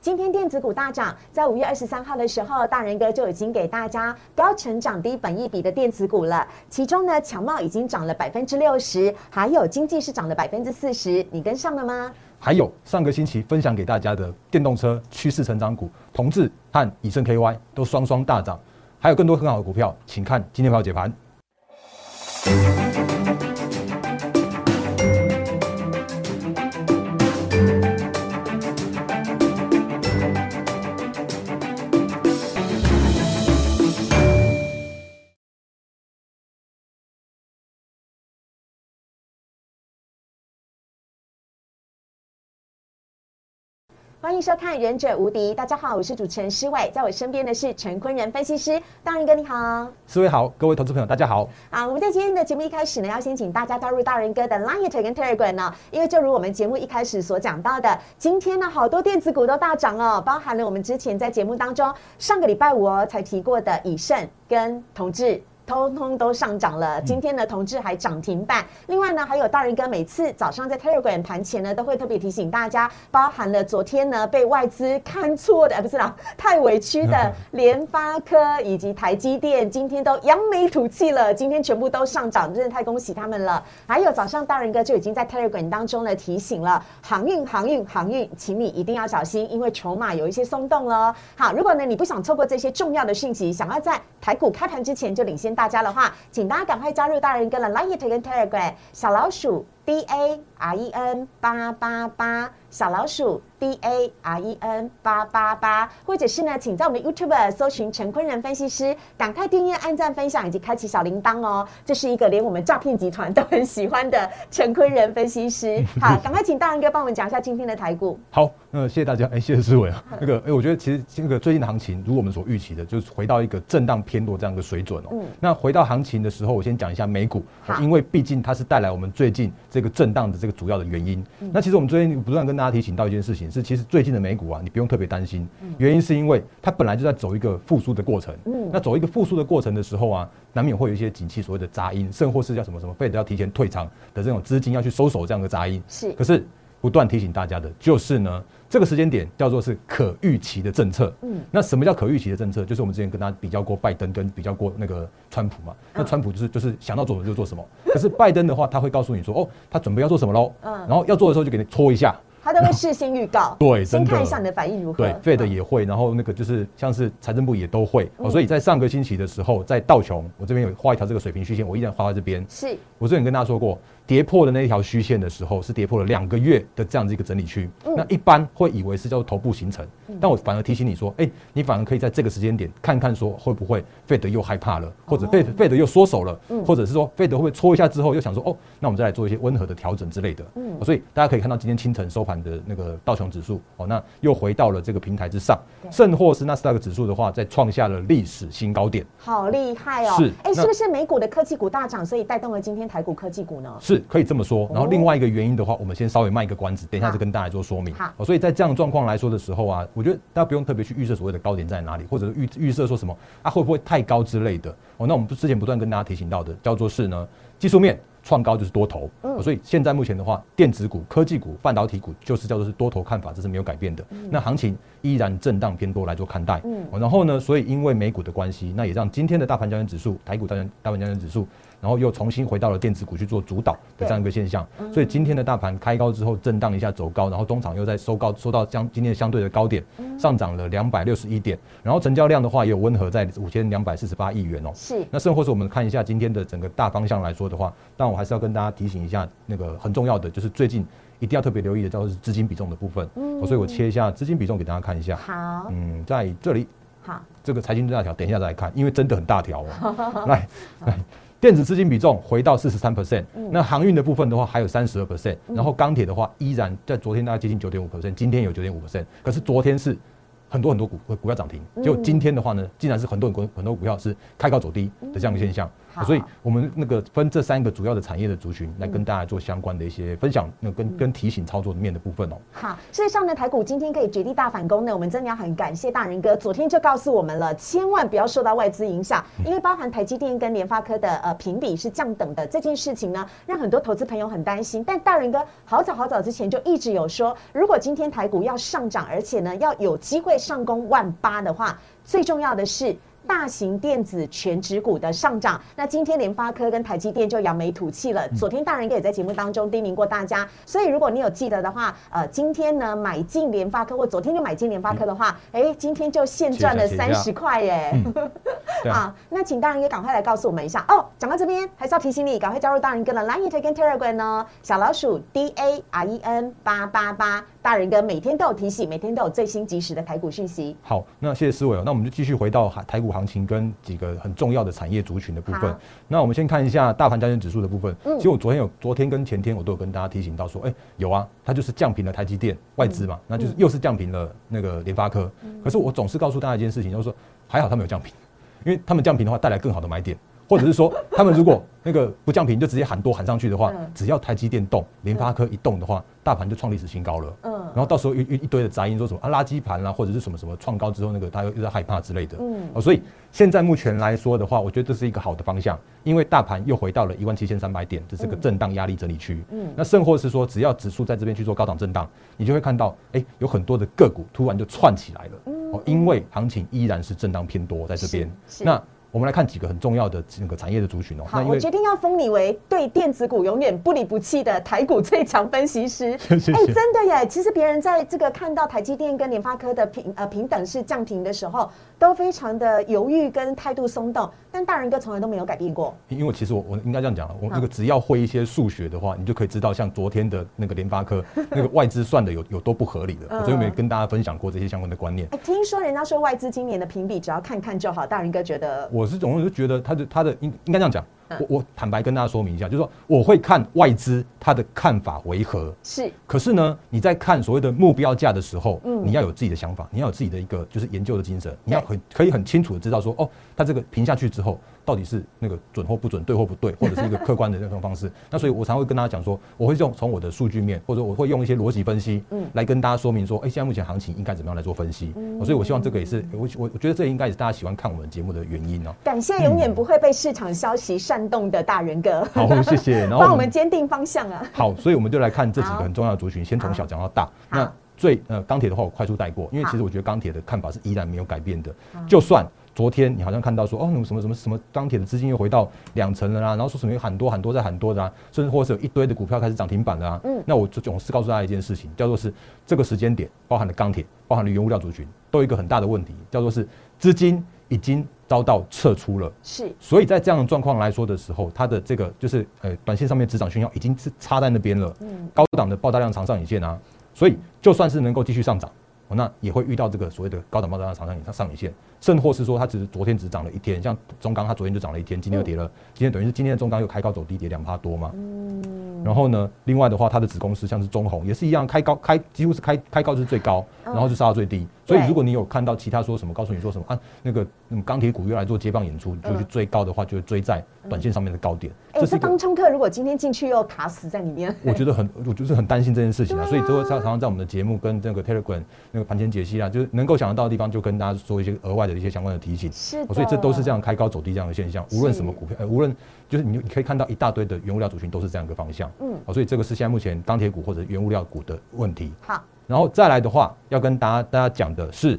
今天电子股大涨，在五月二十三号的时候，大人哥就已经给大家高成长低本益比的电子股了。其中呢，强茂已经涨了百分之六十，还有经济是涨了百分之四十，你跟上了吗？还有上个星期分享给大家的电动车趋势成长股，同志和以盛 KY 都双双大涨，还有更多很好的股票，请看今天盘解盘。欢迎收看《忍者无敌》，大家好，我是主持人施伟，在我身边的是陈坤仁分析师，大仁哥你好，施伟好，各位投资朋友大家好。好，我们在今天的节目一开始呢，要先请大家加入大仁哥的 Line 跟 Telegram 呢，因为就如我们节目一开始所讲到的，今天呢好多电子股都大涨哦，包含了我们之前在节目当中上个礼拜五哦才提过的以盛跟同志。通通都上涨了，今天呢，同志还涨停板。另外呢，还有大人哥每次早上在 Telegram 盘前呢，都会特别提醒大家，包含了昨天呢被外资看错的，不是啦，太委屈的联发科以及台积电，今天都扬眉吐气了，今天全部都上涨，真的太恭喜他们了。还有早上大人哥就已经在 Telegram 当中呢提醒了航运、航运、航运，请你一定要小心，因为筹码有一些松动了。好，如果呢你不想错过这些重要的讯息，想要在台股开盘之前就领先。大家的话，请大家赶快加入大人跟了 Line t 跟 Telegram 小老鼠 D A R E N 八八八小老鼠。D A R E N 八八八，或者是呢，请在我们的 YouTube 搜寻陈坤仁分析师，赶快订阅、按赞、分享以及开启小铃铛哦。这是一个连我们诈骗集团都很喜欢的陈坤仁分析师。好，赶快请大人哥帮我们讲一下今天的台股。好，那谢谢大家。哎，谢谢思维啊。那个，哎，我觉得其实这个最近的行情，如我们所预期的，就是回到一个震荡偏弱这样的水准哦。嗯。那回到行情的时候，我先讲一下美股，因为毕竟它是带来我们最近这个震荡的这个主要的原因。那其实我们最近不断跟大家提醒到一件事情，是其实最近的美美股啊，你不用特别担心，原因是因为它本来就在走一个复苏的过程。嗯，那走一个复苏的过程的时候啊，难免会有一些景气所谓的杂音，甚或是叫什么什么，非得要提前退场的这种资金要去收手这样的杂音。是，可是不断提醒大家的就是呢，这个时间点叫做是可预期的政策。嗯，那什么叫可预期的政策？就是我们之前跟大家比较过拜登跟比较过那个川普嘛。那川普就是就是想到做什么就做什么，可是拜登的话，他会告诉你说，哦，他准备要做什么喽。嗯，然后要做的时候就给你搓一下。他都会事先预告，对，先看一下你的反应如何。对，Fed 也会，然后那个就是像是财政部也都会。哦，所以在上个星期的时候，在道琼，我这边有画一条这个水平虚线，我依然画在这边。是，我之前跟大家说过。跌破的那一条虚线的时候，是跌破了两个月的这样子一个整理区。那一般会以为是叫做头部形成，但我反而提醒你说，哎，你反而可以在这个时间点看看说会不会费德又害怕了，或者费费德又缩手了，或者是说费德会不会搓一下之后又想说，哦，那我们再来做一些温和的调整之类的。嗯，所以大家可以看到今天清晨收盘的那个道琼指数，哦，那又回到了这个平台之上，甚或是纳斯达克指数的话，在创下了历史新高点。好厉害哦！是，哎，是不是美股的科技股大涨，所以带动了今天台股科技股呢？是可以这么说。然后另外一个原因的话，我们先稍微卖一个关子，等一下再跟大家做说明。好，所以在这样的状况来说的时候啊，我觉得大家不用特别去预设所谓的高点在哪里，或者预预设说什么啊会不会太高之类的。哦，那我们之前不断跟大家提醒到的，叫做是呢技术面。创高就是多头，嗯，所以现在目前的话，电子股、科技股、半导体股就是叫做是多头看法，这是没有改变的。那行情依然震荡偏多来做看待，嗯，然后呢，所以因为美股的关系，那也让今天的大盘交易指数、台股大盘大盘交易指数，然后又重新回到了电子股去做主导的这样一个现象。所以今天的大盘开高之后震荡一下走高，然后中场又在收高收到相今天相对的高点，上涨了两百六十一点，然后成交量的话也有温和在五千两百四十八亿元哦。是，那甚或是我们看一下今天的整个大方向来说的话，但我。还是要跟大家提醒一下，那个很重要的就是最近一定要特别留意的，叫做是资金比重的部分。嗯，所以我切一下资金比重给大家看一下。好，嗯，在这里。好，这个财经大条，等一下再来看，因为真的很大条哦。来，来，电子资金比重回到四十三 percent，那航运的部分的话还有三十二 percent，然后钢铁的话依然在昨天大概接近九点五 percent，今天有九点五 percent，可是昨天是。很多很多股股票涨停，就今天的话呢，竟然是很多很多很多股票是开高走低的这样一个现象，好所以我们那个分这三个主要的产业的族群来跟大家做相关的一些分享，那跟跟提醒操作面的部分哦。好，事实上呢，台股今天可以绝地大反攻呢，我们真的要很感谢大人哥，昨天就告诉我们了，千万不要受到外资影响，因为包含台积电跟联发科的呃评比是降等的这件事情呢，让很多投资朋友很担心。但大人哥好早好早之前就一直有说，如果今天台股要上涨，而且呢要有机会上攻万八的话，最重要的是。大型电子全指股的上涨，那今天联发科跟台积电就扬眉吐气了。昨天大人哥也在节目当中叮咛过大家，所以如果你有记得的话，呃，今天呢买进联发科或昨天就买进联发科的话，哎，今天就现赚了三十块耶。啊，那请大人哥赶快来告诉我们一下哦。讲到这边，还是要提醒你，赶快加入大人哥的 Line t 跟 Telegram 哦。小老鼠 D A R E N 八八八，大人哥每天都有提醒，每天都有最新及时的台股讯息。好，那谢谢思伟哦。那我们就继续回到台股行情跟几个很重要的产业族群的部分。那我们先看一下大盘加权指数的部分。嗯，其实我昨天有，昨天跟前天我都有跟大家提醒到说，哎，有啊，它就是降平了台积电外资嘛，那就是又是降平了那个联发科。可是我总是告诉大家一件事情，就是说还好他们有降平。因为他们降频的话，带来更好的买点，或者是说，他们如果那个不降频，就直接喊多喊上去的话，只要台积电动、联发科一动的话，大盘就创历史新高了。嗯，然后到时候一一一堆的杂音，说什么啊垃圾盘啦，或者是什么什么创高之后，那个他又又在害怕之类的。嗯，哦，所以现在目前来说的话，我觉得这是一个好的方向，因为大盘又回到了一万七千三百点，这是个震荡压力整理区。嗯，那甚或是说，只要指数在这边去做高档震荡，你就会看到，哎，有很多的个股突然就窜起来了。嗯，哦，因为行情依然是震荡偏多在这边。那我们来看几个很重要的那个产业的族群哦。好，我决定要封你为对电子股永远不离不弃的台股最强分析师。哎，真的耶！其实别人在这个看到台积电跟联发科的平呃平等式降平的时候，都非常的犹豫跟态度松动。但大人哥从来都没有改变过。因为其实我我应该这样讲我那个只要会一些数学的话，你就可以知道，像昨天的那个联发科 那个外资算的有有多不合理的。所以我们跟大家分享过这些相关的观念。哎，听说人家说外资今年的评比只要看看就好，大人哥觉得？我是总是就觉得他的他的应应该这样讲。我我坦白跟大家说明一下，就是说我会看外资他的看法为何是，可是呢，你在看所谓的目标价的时候，嗯，你要有自己的想法，你要有自己的一个就是研究的精神，你要很可以很清楚的知道说，哦，它这个评下去之后。到底是那个准或不准，对或不对，或者是一个客观的那种方式。那所以我常会跟大家讲说，我会用从我的数据面，或者我会用一些逻辑分析，嗯，来跟大家说明说，哎，现在目前行情应该怎么样来做分析。所以我希望这个也是我我我觉得这应该也是大家喜欢看我们节目的原因哦。感谢永远不会被市场消息煽动的大人哥。好，谢谢。然后帮我们坚定方向啊。好，所以我们就来看这几个很重要的族群，先从小讲到大。那最呃钢铁的话，我快速带过，因为其实我觉得钢铁的看法是依然没有改变的，就算。昨天你好像看到说哦，什么什么什么钢铁的资金又回到两成了啦，然后说什么有很多很多在很多的啊，甚至或是有一堆的股票开始涨停板了啊。嗯，那我就总是告诉大家一件事情，叫做是这个时间点包含了钢铁，包含了原物料族群，都有一个很大的问题，叫做是资金已经遭到撤出了。是，所以在这样的状况来说的时候，它的这个就是呃短线上面止涨讯号已经是插在那边了。嗯，高档的爆大量长上影线啊，所以就算是能够继续上涨，那也会遇到这个所谓的高档爆大量长上影上影线。甚或是说，它只是昨天只涨了一天，像中钢，它昨天就涨了一天，今天又跌了，今天等于是今天的中钢又开高走低，跌两趴多嘛。嗯。然后呢，另外的话，它的子公司像是中红也是一样，开高开几乎是开开高就是最高，然后就杀到最低。所以如果你有看到其他说什么，告诉你说什么啊，那个钢铁股又来做接棒演出，就去追高的话，就会追在短线上面的高点。哎，这当冲客如果今天进去又卡死在里面，我觉得很，我就是很担心这件事情啊。所以都会常常在我们的节目跟那个 Telegram 那个盘前解析啊，就是能够想得到的地方，就跟大家说一些额外的一些相关的提醒。是，所以这都是这样开高走低这样的现象。无论什么股票，呃，无论就是你你可以看到一大堆的原物料族群都是这样一个方向。嗯，所以这个是现在目前钢铁股或者原物料股的问题。好，然后再来的话，要跟大家大家讲的是。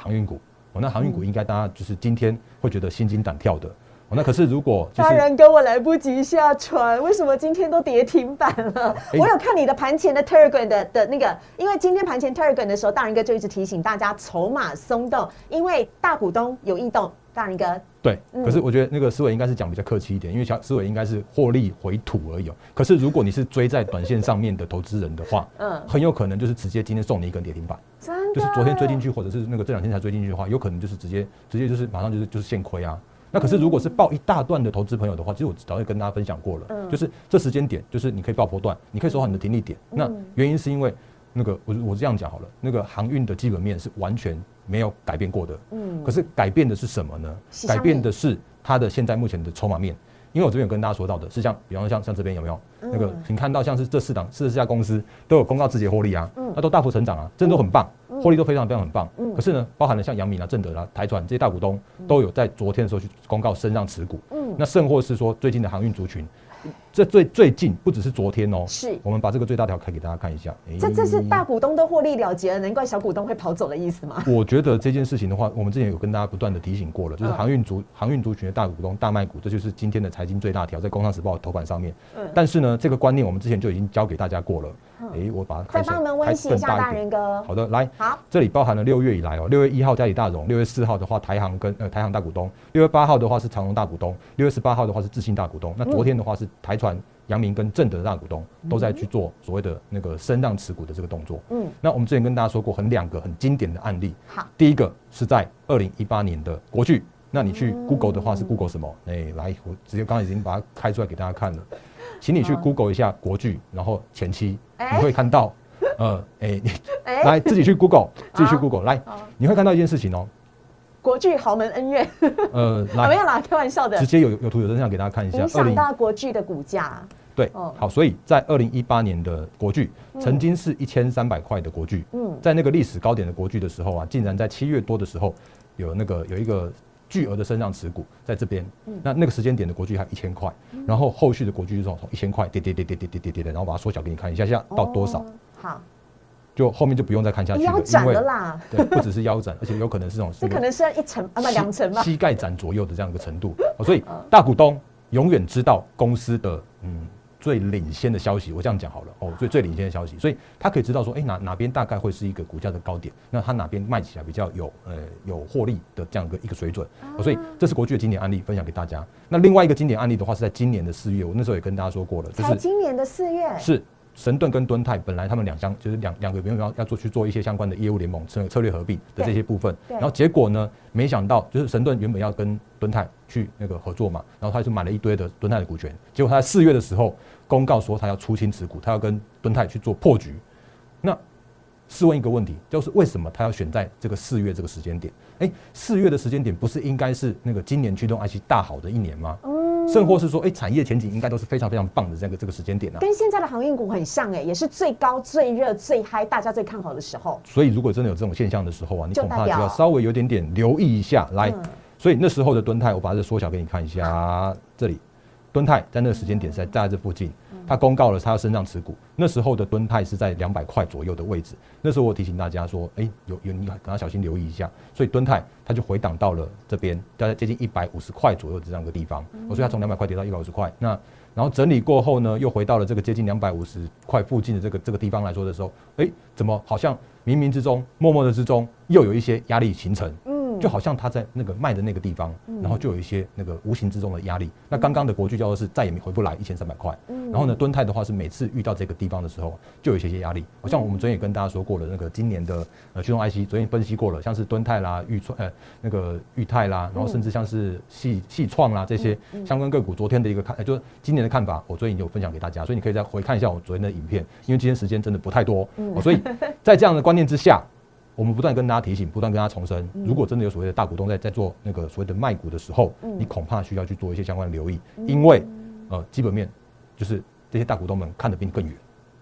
航运股，哦，那航运股应该大家就是今天会觉得心惊胆跳的，哦，那可是如果大人跟我来不及下船，为什么今天都跌停板了？我有看你的盘前的 Telegram 的的那个，因为今天盘前 Telegram 的时候，大人哥就一直提醒大家筹码松动，因为大股东有异动。大人哥，对，可是我觉得那个思维应该是讲比较客气一点，因为小思维应该是获利回吐而已。可是如果你是追在短线上面的投资人的话，嗯，很有可能就是直接今天送你一根跌停板，真，就是昨天追进去，或者是那个这两天才追进去的话，有可能就是直接直接就是马上就是就是现亏啊。那可是如果是报一大段的投资朋友的话，其实我早就跟大家分享过了，嗯，就是这时间点就是你可以报波段，你可以守好你的停利点。那原因是因为那个我我这样讲好了，那个航运的基本面是完全。没有改变过的，嗯，可是改变的是什么呢？改变的是它的现在目前的筹码面，因为我这边有跟大家说到的是像，比方说像像这边有没有那个，你看到像是这四档四十四家公司都有公告自己的获利啊，那都大幅成长啊，真的都很棒，获利都非常非常很棒。可是呢，包含了像杨明啊、正德啊、台船这些大股东，都有在昨天的时候去公告升让持股。嗯，那甚或是说最近的航运族群。这最最近不只是昨天哦，是我们把这个最大条开给大家看一下。这这是大股东都获利了结了，难怪小股东会跑走的意思吗？我觉得这件事情的话，我们之前有跟大家不断的提醒过了，就是航运族航运族群的大股东大卖股，这就是今天的财经最大条，在《工商时报》头版上面。嗯，但是呢，这个观念我们之前就已经教给大家过了。哎，我把它再帮我们温习一下，大人哥。好的，来，好，这里包含了六月以来哦，六月一号嘉里大荣，六月四号的话台航跟呃台航大股东，六月八号的话是长荣大股东，六月十八号的话是智信大股东，那昨天的话是台船。阳明跟正德大股东都在去做所谓的那个升让持股的这个动作。嗯，那我们之前跟大家说过，很两个很经典的案例。好，第一个是在二零一八年的国巨，那你去 Google 的话是 Google 什么？哎，来，我直接刚刚已经把它开出来给大家看了，请你去 Google 一下国剧，然后前期你会看到，呃，哎，你来自己去 Google，自己去 Google，来，你会看到一件事情哦。国剧豪门恩怨，呃，没有啦，开玩笑的。直接有有图有真相给大家看一下。影响到国剧的股价。对，好，所以在二零一八年的国剧，曾经是一千三百块的国剧，嗯，在那个历史高点的国剧的时候啊，竟然在七月多的时候，有那个有一个巨额的身上持股在这边，那那个时间点的国巨还一千块，然后后续的国巨就从一千块跌跌跌跌跌跌跌跌的，然后把它缩小给你看一下，现在到多少？好。就后面就不用再看下去了，腰斩了啦。对，不只是腰斩，而且有可能是这种，这可能是一层啊，不两层吧，膝盖斩左右的这样一个程度。所以大股东永远知道公司的嗯最领先的消息，我这样讲好了哦，最最领先的消息，所以他可以知道说，哎哪哪边大概会是一个股价的高点，那他哪边卖起来比较有呃有获利的这样一个一个水准。所以这是国巨的经典案例分享给大家。那另外一个经典案例的话，是在今年的四月，我那时候也跟大家说过了，就是今年的四月是。神盾跟敦泰本来他们两相就是两两个原本要要做去做一些相关的业务联盟策策略合并的这些部分，然后结果呢，没想到就是神盾原本要跟敦泰去那个合作嘛，然后他就买了一堆的敦泰的股权，结果他在四月的时候公告说他要出清持股，他要跟敦泰去做破局。那试问一个问题，就是为什么他要选在这个四月这个时间点？哎，四月的时间点不是应该是那个今年驱动 IC 大好的一年吗？甚或是说，哎，产业前景应该都是非常非常棒的这个这个时间点啊，跟现在的航运股很像，哎，也是最高、最热、最嗨，大家最看好的时候。所以，如果真的有这种现象的时候啊，你恐怕就要稍微有点点留意一下来。所以那时候的蹲态，我把它缩小给你看一下，这里吨泰在那个时间点在在这附近。他公告了，他要升上持股。那时候的敦泰是在两百块左右的位置。那时候我提醒大家说，哎，有有你可能小心留意一下。所以敦泰它就回档到了这边，大概接近一百五十块左右这样一个地方。我说它从两百块跌到一百五十块。那然后整理过后呢，又回到了这个接近两百五十块附近的这个这个地方来说的时候，哎，怎么好像冥冥之中、默默的之中又有一些压力形成？就好像他在那个卖的那个地方，然后就有一些那个无形之中的压力。那刚刚的国巨叫做是再也回不来一千三百块。然后呢，敦泰的话是每次遇到这个地方的时候，就有一些些压力。好像我们昨天也跟大家说过了，那个今年的呃驱动 IC，昨天分析过了，像是敦泰啦、裕创呃那个裕泰啦，然后甚至像是细细创啦这些相关个股，昨天的一个看，就是今年的看法，我昨天有分享给大家，所以你可以再回看一下我昨天的影片，因为今天时间真的不太多，所以在这样的观念之下。我们不断跟大家提醒，不断跟大家重申，如果真的有所谓的大股东在在做那个所谓的卖股的时候，你恐怕需要去做一些相关的留意，因为呃基本面就是这些大股东们看得比你更远，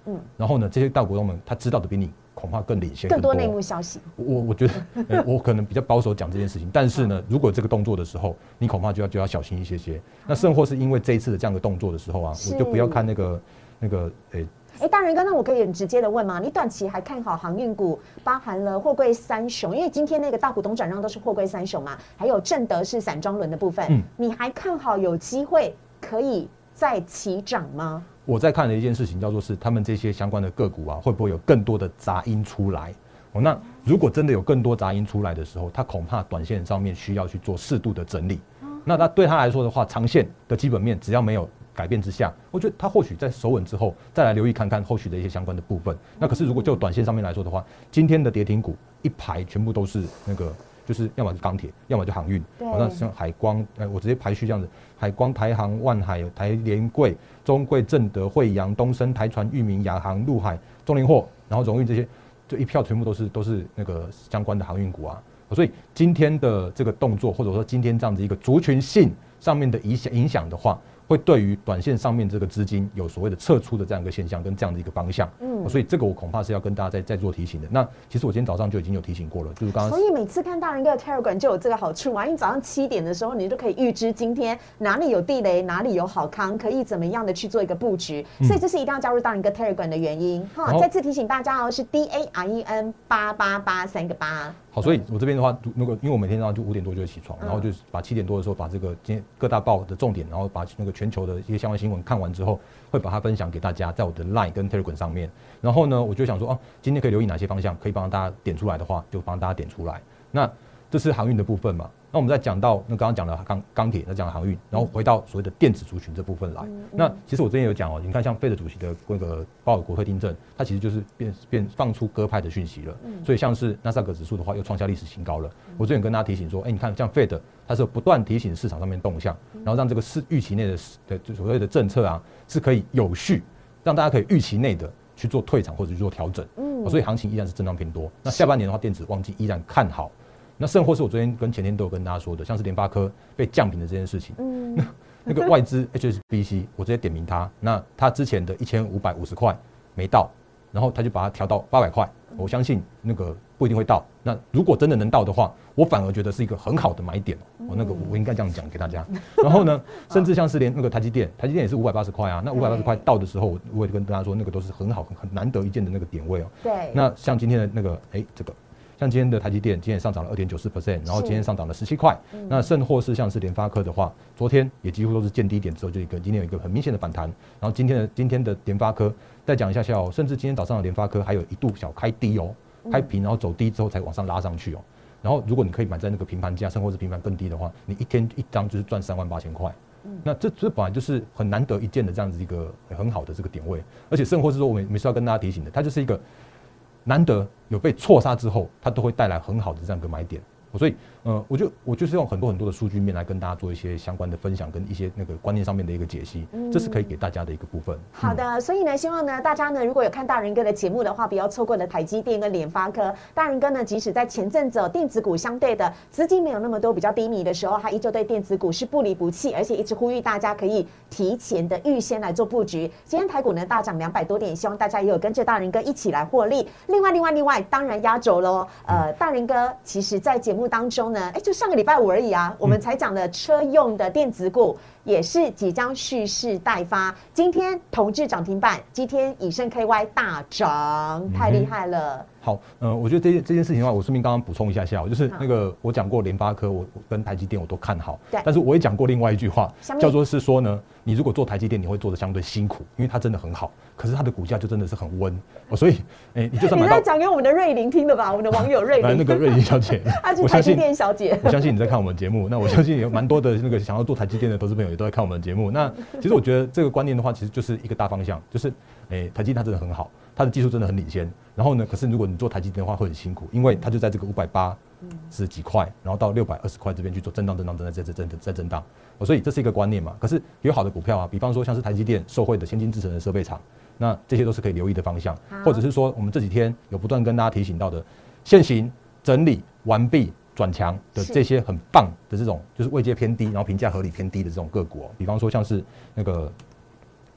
嗯，然后呢，这些大股东们他知道的比你恐怕更领先，更多内幕消息。我我觉得我可能比较保守讲这件事情，但是呢，如果这个动作的时候，你恐怕就要就要小心一些些。那甚或是因为这一次的这样的动作的时候啊，我就不要看那个那个诶。哎，大人，刚刚我可以很直接的问吗？你短期还看好航运股，包含了货柜三雄，因为今天那个大股东转让都是货柜三雄嘛，还有正德是散装轮的部分，嗯，你还看好有机会可以再起涨吗？我在看的一件事情叫做是他们这些相关的个股啊，会不会有更多的杂音出来？哦，那如果真的有更多杂音出来的时候，他恐怕短线上面需要去做适度的整理。那他对他来说的话，长线的基本面只要没有。改变之下，我觉得它或许在守稳之后，再来留意看看后续的一些相关的部分。那可是如果就短线上面来说的话，今天的跌停股一排全部都是那个，就是要么是钢铁，要么就航运。好像像海光，哎，我直接排序这样子：海光、台航、万海、台联贵、中贵、正德、惠阳、东升、台船、裕民、亚航、陆海、中联货，然后荣运这些，就一票全部都是都是那个相关的航运股啊。所以今天的这个动作，或者说今天这样子一个族群性上面的影响影响的话。会对于短线上面这个资金有所谓的撤出的这样一个现象跟这样的一个方向，嗯，所以这个我恐怕是要跟大家再再做提醒的。那其实我今天早上就已经有提醒过了，就是刚刚。所以每次看大人哥的 Telegram 就有这个好处啊，因为早上七点的时候你就可以预知今天哪里有地雷，哪里有好康，可以怎么样的去做一个布局。所以这是一定要加入大人哥 Telegram 的原因。哈，再次提醒大家哦，是 D A R E N 八八八三个八。好，所以我这边的话，如果因为我每天早上就五点多就会起床，然后就把七点多的时候把这个今天各大报的重点，然后把那个全球的一些相关新闻看完之后，会把它分享给大家，在我的 Line 跟 Telegram 上面。然后呢，我就想说，哦，今天可以留意哪些方向，可以帮大家点出来的话，就帮大家点出来。那这是航运的部分嘛？那我们再讲到那刚刚讲的钢钢铁，那讲航运，然后回到所谓的电子族群这部分来。那其实我之前有讲哦，你看像费德主席的那个鲍尔国会听证，它其实就是变变放出鸽派的讯息了。所以像是纳斯达克指数的话，又创下历史新高了。我之前跟大家提醒说，哎，你看像费德，它是不断提醒市场上面动向，然后让这个市预期内的的所谓的政策啊，是可以有序，让大家可以预期内的去做退场或者去做调整。嗯，所以行情依然是震荡偏多。那下半年的话，电子旺季依然看好。那甚或是我昨天跟前天都有跟大家说的，像是联发科被降频的这件事情，嗯，那个外资 HSBC，我直接点名它，那它之前的一千五百五十块没到，然后他就把它调到八百块，我相信那个不一定会到。那如果真的能到的话，我反而觉得是一个很好的买点。我那个我应该这样讲给大家。然后呢，甚至像是连那个台积电，台积电也是五百八十块啊。那五百八十块到的时候，我也跟大家说，那个都是很好很难得一见的那个点位哦。对。那像今天的那个，哎，这个。像今天的台积电，今天上涨了二点九四 percent，然后今天上涨了十七块。那甚或是像是联发科的话，昨天也几乎都是见低点之后就一个今天有一个很明显的反弹。然后今天的今天的联发科再讲一下下哦，甚至今天早上的联发科还有一度小开低哦，开平然后走低之后才往上拉上去哦。然后如果你可以买在那个平盘价，甚或是平盘更低的话，你一天一张就是赚三万八千块。那这这本来就是很难得一见的这样子一个很好的这个点位，而且甚或是说我们每次要跟大家提醒的，它就是一个。难得有被错杀之后，它都会带来很好的这样一个买点。所以，呃，我就我就是用很多很多的数据面来跟大家做一些相关的分享，跟一些那个观念上面的一个解析，嗯这是可以给大家的一个部分。好的，所以呢，希望呢大家呢如果有看大人哥的节目的话，不要错过了台积电跟联发科。大人哥呢，即使在前阵子电子股相对的资金没有那么多、比较低迷的时候，他依旧对电子股是不离不弃，而且一直呼吁大家可以提前的预先来做布局。今天台股呢大涨两百多点，希望大家也有跟着大人哥一起来获利。另外，另外，另外，当然压轴喽。呃，大人哥其实在节目当中呢，哎。就上个礼拜五而已啊，我们才讲的车用的电子股也是即将蓄势待发。今天同志涨停板，今天以盛 KY 大涨，太厉害了。好，嗯，我觉得这件这件事情的话，我顺便刚刚补充一下下，就是那个我讲过联发科，我跟台积电我都看好，对。但是我也讲过另外一句话，叫做是说呢，你如果做台积电，你会做的相对辛苦，因为它真的很好，可是它的股价就真的是很温，哦所以，哎，你就你在讲给我们的瑞玲听的吧？我们的网友瑞玲，那个瑞玲小姐，她是台积电小姐，我相信你在看我们节目，那我相信有蛮多的那个想要做台积电的投资朋友也都在看我们的节目。那其实我觉得这个观念的话，其实就是一个大方向，就是，诶，台积电它真的很好。它的技术真的很领先，然后呢，可是如果你做台积电的话会很辛苦，因为它就在这个五百八十几块，然后到六百二十块这边去做震荡、震荡、震荡、在在在在震荡，所以这是一个观念嘛。可是有好的股票啊，比方说像是台积电受惠的先进制程的设备厂，那这些都是可以留意的方向，或者是说我们这几天有不断跟大家提醒到的现行整理完毕转强的这些很棒的这种，就是位阶偏低，然后评价合理偏低的这种个股，比方说像是那个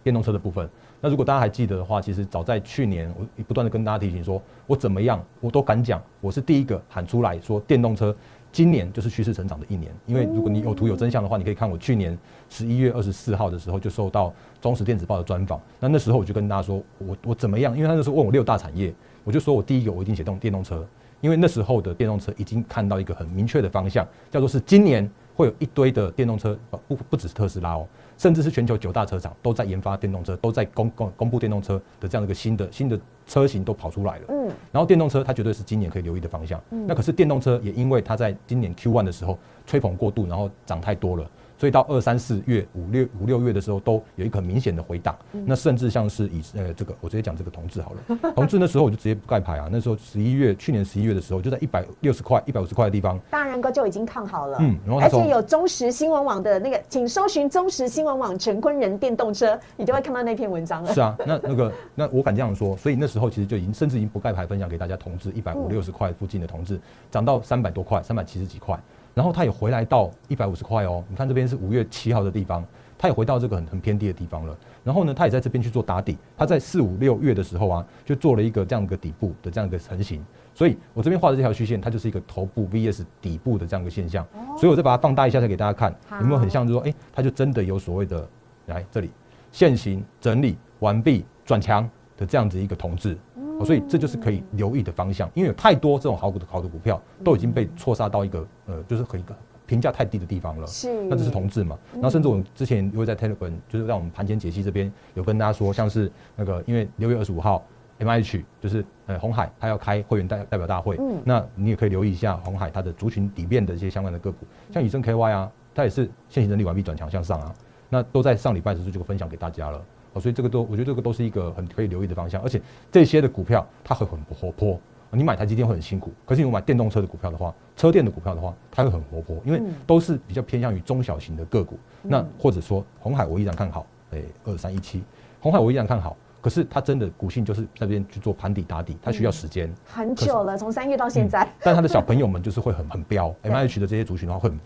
电动车的部分。那如果大家还记得的话，其实早在去年，我不断的跟大家提醒说，我怎么样，我都敢讲，我是第一个喊出来说，电动车今年就是趋势成长的一年。因为如果你有图有真相的话，你可以看我去年十一月二十四号的时候就收到中时电子报的专访。那那时候我就跟大家说，我我怎么样？因为他那时候问我六大产业，我就说我第一个我一定写动电动车，因为那时候的电动车已经看到一个很明确的方向，叫做是今年会有一堆的电动车，不不只是特斯拉哦。甚至是全球九大车厂都在研发电动车，都在公公公布电动车的这样的一个新的新的车型都跑出来了。嗯，然后电动车它绝对是今年可以留意的方向。嗯，那可是电动车也因为它在今年 Q one 的时候吹捧过度，然后涨太多了，所以到二三四月、五六五六月的时候，都有一个很明显的回档。那甚至像是以呃这个，我直接讲这个同志好了。同志那时候我就直接不盖牌啊。那时候十一月，去年十一月的时候，就在一百六十块、一百五十块的地方。大然哥就已经看好了。嗯，然后而且有中实新闻网的那个，请搜寻中实新闻网陈坤仁电动车，你就会看到那篇文章了。是啊，那那个那我敢这样说，所以那时候其实就已经甚至已经不盖牌分享给大家。同志一百五六十块附近的同志涨到三百多块，三百七十几块。然后它也回来到一百五十块哦，你看这边是五月七号的地方，它也回到这个很很偏低的地方了。然后呢，它也在这边去做打底，它在四五六月的时候啊，就做了一个这样一个底部的这样一个成型。所以我这边画的这条虚线，它就是一个头部 VS 底部的这样一个现象。所以我再把它放大一下，再给大家看，有没有很像？就说，哎，它就真的有所谓的来这里现形整理完毕转强的这样子一个同志。所以这就是可以留意的方向，因为有太多这种好股的好的股票都已经被错杀到一个呃，就是很一个评价太低的地方了。是，那这是同志嘛？然后甚至我们之前因为在 Telegram，就是在我们盘前解析这边有跟大家说，像是那个因为六月二十五号 M H 就是呃红海，它要开会员代代表大会，嗯，那你也可以留意一下红海它的族群底面的一些相关的个股，像以正 K Y 啊，它也是现行整理完毕转强向上啊，那都在上礼拜的时候就分享给大家了。哦，所以这个都，我觉得这个都是一个很可以留意的方向，而且这些的股票它会很活泼。你买台积电会很辛苦，可是你买电动车的股票的话，车电的股票的话，它会很活泼，因为都是比较偏向于中小型的个股。那或者说红海我依然看好，哎，二三一七，红海我依然看好。可是它真的股性就是那边去做盘底打底，它需要时间很久了，从三月到现在。但它的小朋友们就是会很很标，M H 的这些族群的话会很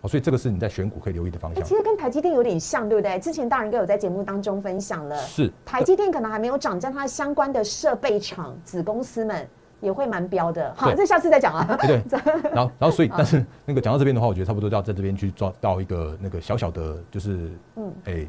标，所以这个是你在选股可以留意的方向。其实跟台积电有点像，对不对？之前大人哥有在节目当中分享了，是台积电可能还没有涨，但它相关的设备厂子公司们也会蛮标的。好，这下次再讲啊。对，然后然后所以，但是那个讲到这边的话，我觉得差不多要在这边去抓到一个那个小小的，就是嗯，哎。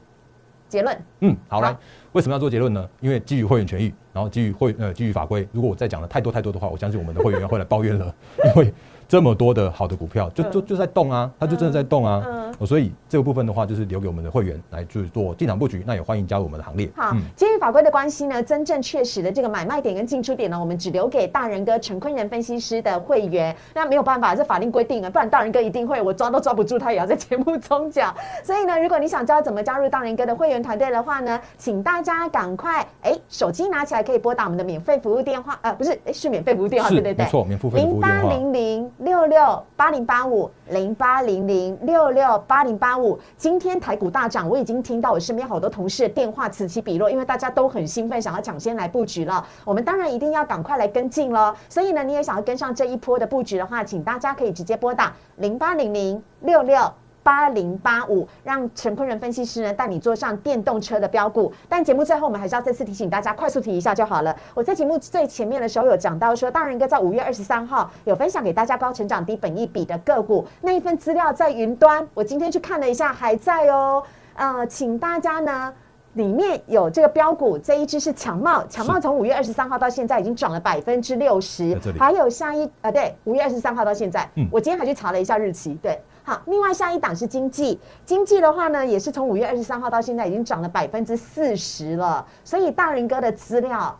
结论，嗯，好来，为什么要做结论呢？因为基于会员权益，然后基于会呃基于法规，如果我再讲的太多太多的话，我相信我们的会员会来抱怨了，因为。这么多的好的股票，就就就在动啊，它就真的在动啊，嗯所以这个部分的话，就是留给我们的会员来去做进场布局，那也欢迎加入我们的行列。好，基于法规的关系呢，真正确实的这个买卖点跟进出点呢，我们只留给大人哥陈坤仁分析师的会员。那没有办法，这法令规定啊，不然大人哥一定会我抓都抓不住，他也要在节目中讲。所以呢，如果你想知道怎么加入大人哥的会员团队的话呢，请大家赶快哎，手机拿起来可以拨打我们的免费服务电话，呃，不是，哎，是免费服务电话，对对对，没错，免付费服务电话，零八零零六六。八零八五零八零零六六八零八五，今天台股大涨，我已经听到我身边好多同事的电话此起彼落，因为大家都很兴奋，想要抢先来布局了。我们当然一定要赶快来跟进喽。所以呢，你也想要跟上这一波的布局的话，请大家可以直接拨打零八零零六六。八零八五，让陈坤仁分析师呢带你坐上电动车的标股。但节目最后，我们还是要再次提醒大家，快速提一下就好了。我在节目最前面的时候有讲到说，大人哥在五月二十三号有分享给大家高成长低本益比的个股那一份资料在云端，我今天去看了一下，还在哦。呃，请大家呢里面有这个标股，这一只是强茂，强茂从五月二十三号到现在已经涨了百分之六十。还有下一呃，对，五月二十三号到现在，我今天还去查了一下日期，对。好，另外下一档是经济，经济的话呢，也是从五月二十三号到现在已经涨了百分之四十了。所以大仁哥的资料，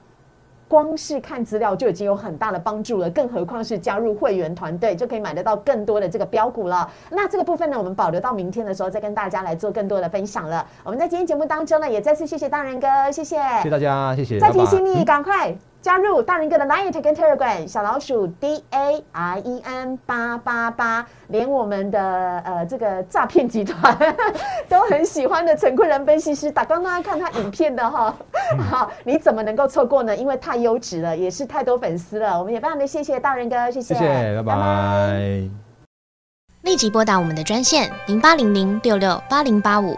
光是看资料就已经有很大的帮助了，更何况是加入会员团队，就可以买得到更多的这个标股了。那这个部分呢，我们保留到明天的时候再跟大家来做更多的分享了。我们在今天节目当中呢，也再次谢谢大仁哥，谢谢，谢谢大家，谢谢。再提醒你，赶快。加入大人哥的 Line 跟 Telegram 小老鼠 D A R E N 八八八，连我们的呃这个诈骗集团 都很喜欢的陈坤仁分析师，打刚刚看他影片的哈，好，你怎么能够错过呢？因为太优质了，也是太多粉丝了。我们也非常的谢谢大人哥，谢谢，谢谢，拜拜。立即拨打我们的专线零八零零六六八零八五。